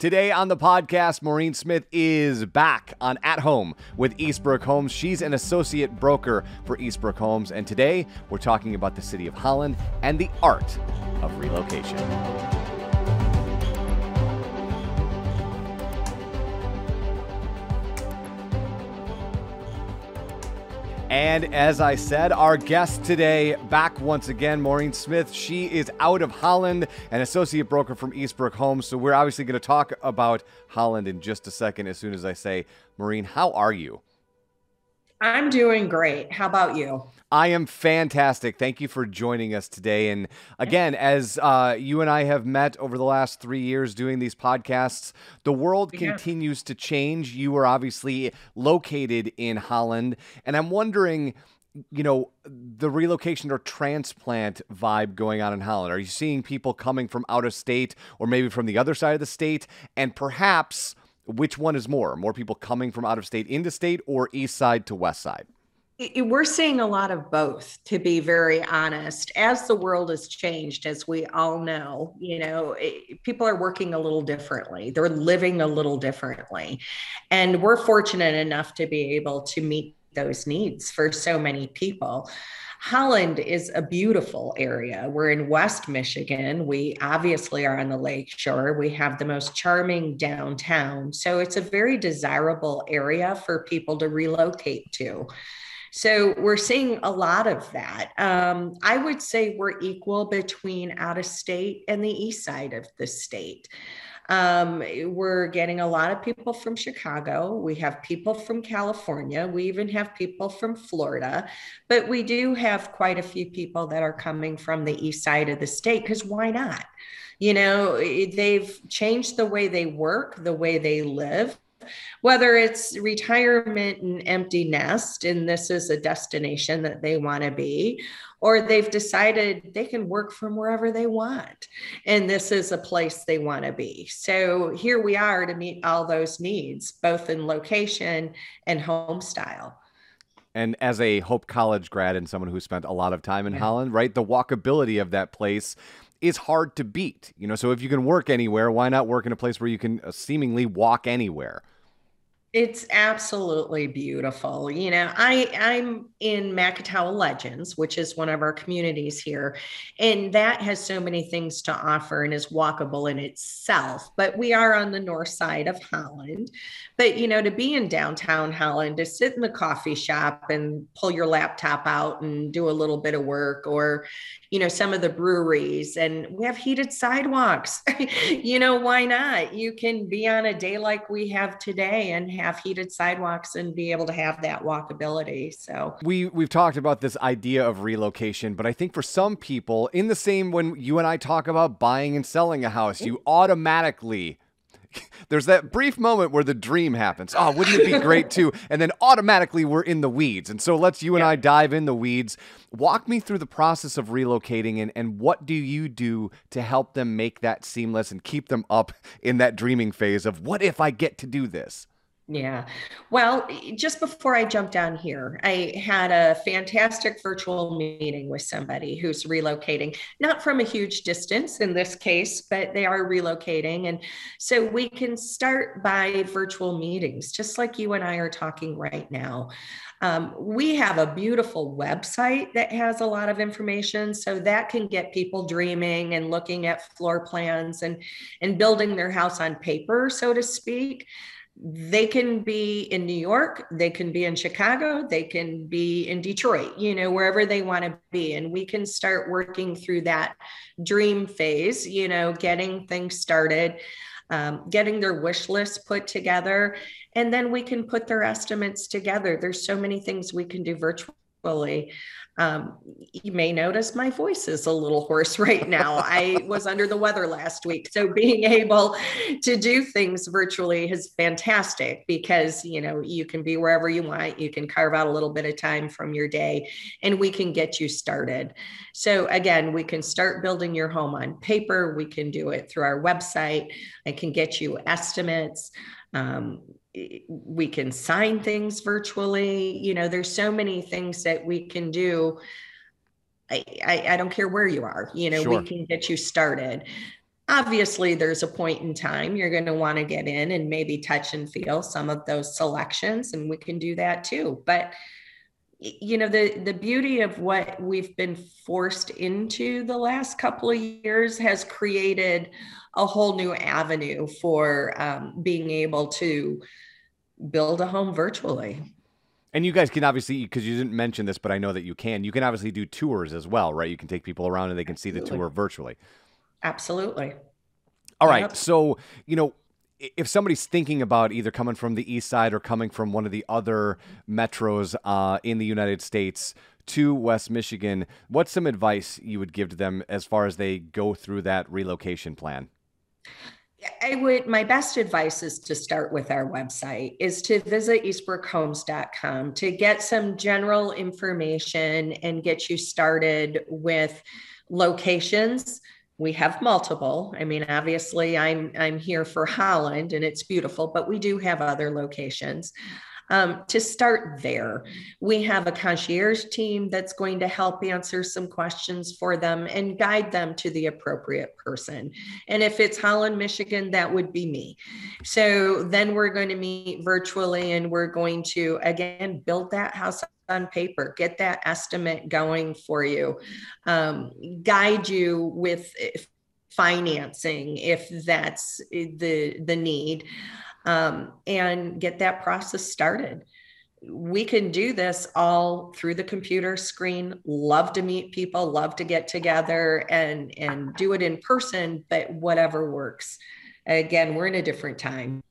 Today on the podcast, Maureen Smith is back on At Home with Eastbrook Homes. She's an associate broker for Eastbrook Homes, and today we're talking about the city of Holland and the art of relocation. And as I said, our guest today, back once again, Maureen Smith. She is out of Holland, an associate broker from Eastbrook Homes. So we're obviously going to talk about Holland in just a second as soon as I say, Maureen, how are you? I'm doing great. How about you? I am fantastic. Thank you for joining us today. And again, as uh, you and I have met over the last three years doing these podcasts, the world yeah. continues to change. You are obviously located in Holland. And I'm wondering, you know, the relocation or transplant vibe going on in Holland. Are you seeing people coming from out of state or maybe from the other side of the state? And perhaps which one is more? More people coming from out of state into state or east side to west side? We're seeing a lot of both, to be very honest. As the world has changed, as we all know, you know, people are working a little differently. They're living a little differently. And we're fortunate enough to be able to meet those needs for so many people. Holland is a beautiful area. We're in West Michigan. We obviously are on the lake shore. We have the most charming downtown. So it's a very desirable area for people to relocate to. So we're seeing a lot of that. Um, I would say we're equal between out of state and the east side of the state. Um, we're getting a lot of people from Chicago. We have people from California. We even have people from Florida. But we do have quite a few people that are coming from the east side of the state because why not? You know, they've changed the way they work, the way they live whether it's retirement and empty nest, and this is a destination that they want to be, or they've decided they can work from wherever they want, and this is a place they want to be. So here we are to meet all those needs, both in location and home style. And as a Hope College grad and someone who spent a lot of time in yeah. Holland, right, the walkability of that place is hard to beat. You know, so if you can work anywhere, why not work in a place where you can uh, seemingly walk anywhere? It's absolutely beautiful. You know, I I'm in Macatawa Legends, which is one of our communities here, and that has so many things to offer and is walkable in itself. But we are on the north side of Holland. But you know, to be in downtown Holland, to sit in the coffee shop and pull your laptop out and do a little bit of work, or you know, some of the breweries, and we have heated sidewalks. you know, why not? You can be on a day like we have today and have heated sidewalks and be able to have that walkability. So we we've talked about this idea of relocation, but I think for some people, in the same when you and I talk about buying and selling a house, you automatically there's that brief moment where the dream happens. Oh, wouldn't it be great too? And then automatically we're in the weeds. And so let's you and yeah. I dive in the weeds. Walk me through the process of relocating and, and what do you do to help them make that seamless and keep them up in that dreaming phase of what if I get to do this? Yeah. Well, just before I jumped on here, I had a fantastic virtual meeting with somebody who's relocating, not from a huge distance in this case, but they are relocating. And so we can start by virtual meetings, just like you and I are talking right now. Um, we have a beautiful website that has a lot of information, so that can get people dreaming and looking at floor plans and, and building their house on paper, so to speak they can be in New York, they can be in Chicago, they can be in Detroit, you know, wherever they want to be. And we can start working through that dream phase, you know, getting things started, um, getting their wish list put together, and then we can put their estimates together. There's so many things we can do virtually. Um, you may notice my voice is a little hoarse right now. I was under the weather last week. So being able to do things virtually is fantastic because, you know, you can be wherever you want. You can carve out a little bit of time from your day and we can get you started. So again, we can start building your home on paper. We can do it through our website. I can get you estimates. Um, we can sign things virtually you know there's so many things that we can do I, I, I don't care where you are you know sure. we can get you started Obviously, there's a point in time you're going to want to get in and maybe touch and feel some of those selections, and we can do that too. But you know the the beauty of what we've been forced into the last couple of years has created a whole new avenue for um, being able to build a home virtually and you guys can obviously, because you didn't mention this, but I know that you can. You can obviously do tours as well, right? You can take people around and they can Absolutely. see the tour virtually. Absolutely. All right. So, you know, if somebody's thinking about either coming from the east side or coming from one of the other metros uh, in the United States to West Michigan, what's some advice you would give to them as far as they go through that relocation plan? I would my best advice is to start with our website is to visit eastbrookhomes.com to get some general information and get you started with locations we have multiple i mean obviously i'm i'm here for holland and it's beautiful but we do have other locations um, to start there. We have a concierge team that's going to help answer some questions for them and guide them to the appropriate person. And if it's Holland, Michigan, that would be me. So then we're going to meet virtually and we're going to, again, build that house on paper, get that estimate going for you, um, guide you with financing if that's the the need um, and get that process started. We can do this all through the computer screen. Love to meet people, love to get together and and do it in person, but whatever works. Again, we're in a different time.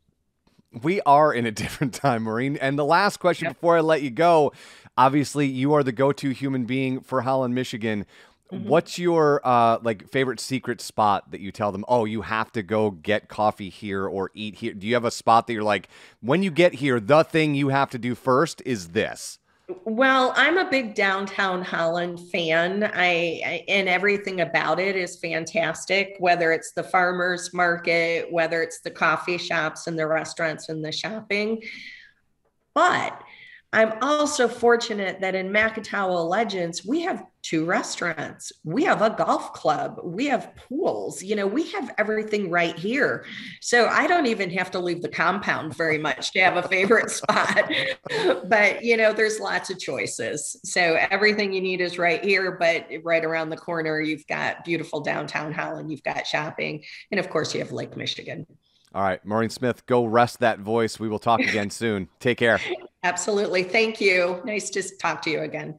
We are in a different time, Maureen. And the last question yep. before I let you go obviously, you are the go to human being for Holland, Michigan. Mm-hmm. What's your uh, like favorite secret spot that you tell them? Oh, you have to go get coffee here or eat here. Do you have a spot that you're like, when you get here, the thing you have to do first is this? Well, I'm a big downtown Holland fan. I, I, and everything about it is fantastic. Whether it's the farmers market, whether it's the coffee shops and the restaurants and the shopping, but I'm also fortunate that in Macatawa Legends, we have two restaurants, we have a golf club, we have pools, you know, we have everything right here. So I don't even have to leave the compound very much to have a favorite spot. but, you know, there's lots of choices. So everything you need is right here, but right around the corner, you've got beautiful downtown Holland, you've got shopping, and of course, you have Lake Michigan. All right, Maureen Smith, go rest that voice. We will talk again soon. Take care. Absolutely. Thank you. Nice to talk to you again.